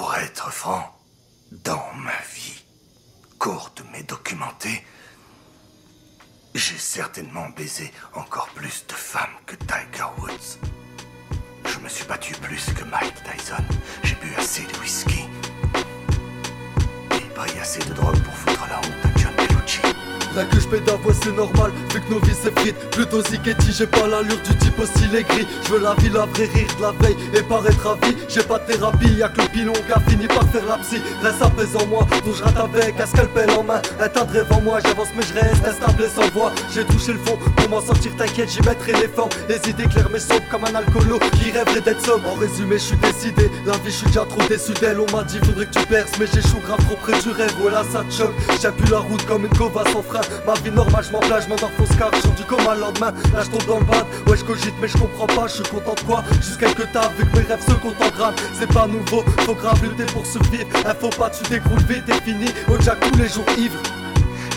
Pour être franc, dans ma vie, courte mais documentée, j'ai certainement baisé encore plus de femmes que Tiger Que je voix c'est normal, vu que nos vies s'effritent Plutôt Ziketti, j'ai pas l'allure du type aussi les gris Je veux la vie, la vraie rire de la veille et paraître à vie J'ai pas de thérapie, y'a que le pilon qui a fini par faire la psy. Reste apaisant moi, donc je rate avec un scalpel en main. Un tas de en moi, j'avance mais je reste instable sans voix. J'ai touché le fond, pour m'en sortir t'inquiète j'y mettrai les formes. Les idées claires mais sombres comme un alcoolo qui rêverait d'être sobre. En résumé je suis décidé, la vie je suis déjà trop déçu d'elle. On m'a dit faudrait que tu perces mais j'échoue grave trop près du rêve. Voilà ça choque, j'ai plus la route comme une cova sans frein Ma vie normale, je m'en je m'endors fausse car je du coma le lendemain. Là, je tombe dans le bad, ouais, je cogite, mais je comprends pas, je suis content de quoi? Juste quelques tas, vu que mes rêves se comptent. C'est pas nouveau, faut grave lutter pour survivre. Un faut pas, tu décroules vite et fini. Au jack tous les jours ivre.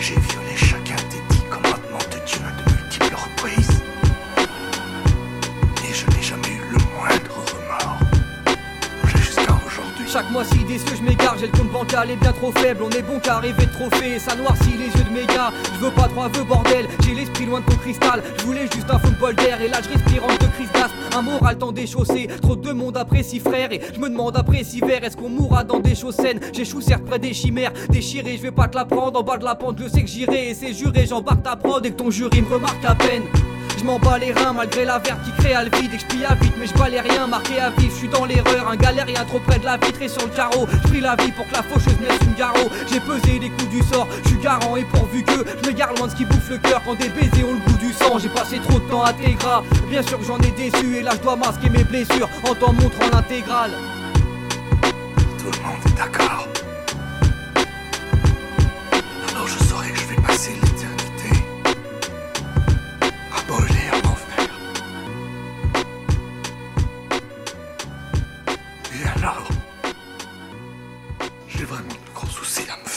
J'ai violé chacun des dix commandements de Dieu à de multiples reprises. Et je n'ai jamais Chaque mois, si déçu, je m'égare, j'ai le compte bancal est bien trop faible. On est bon qu'à rêver de trophée, ça noircit les yeux de mes gars. Je veux pas trois vœux, bordel, j'ai l'esprit loin de ton cristal. Je voulais juste un football d'air, et là je respire en de crise d'asthme. Un moral tant déchaussé, trop de monde après si frère. Et je me demande après si vert, est-ce qu'on mourra dans des chaussaines J'échoue certes près des chimères, déchiré, je vais pas te la prendre. En bas de la pente, je sais que j'irai, et c'est juré, j'embarque ta prod et que ton jury me remarque à peine. M'en bats les reins malgré la verte qui crée à le vide. Et je à vite mais je balais rien marqué à vif, je suis dans l'erreur, un galérien trop près de la vitre. Et sur le carreau, je la vie pour que la faucheuse laisse une garrot, j'ai pesé les coups du sort, je suis garant. Et pourvu que je me garde loin de ce qui bouffe le cœur quand des baisers ont le goût du sang, j'ai passé trop de temps à Tégra, bien sûr que j'en ai déçu et là je dois masquer mes blessures en t'en montrant l'intégrale. Tout le monde est d'accord. Et alors J'ai vraiment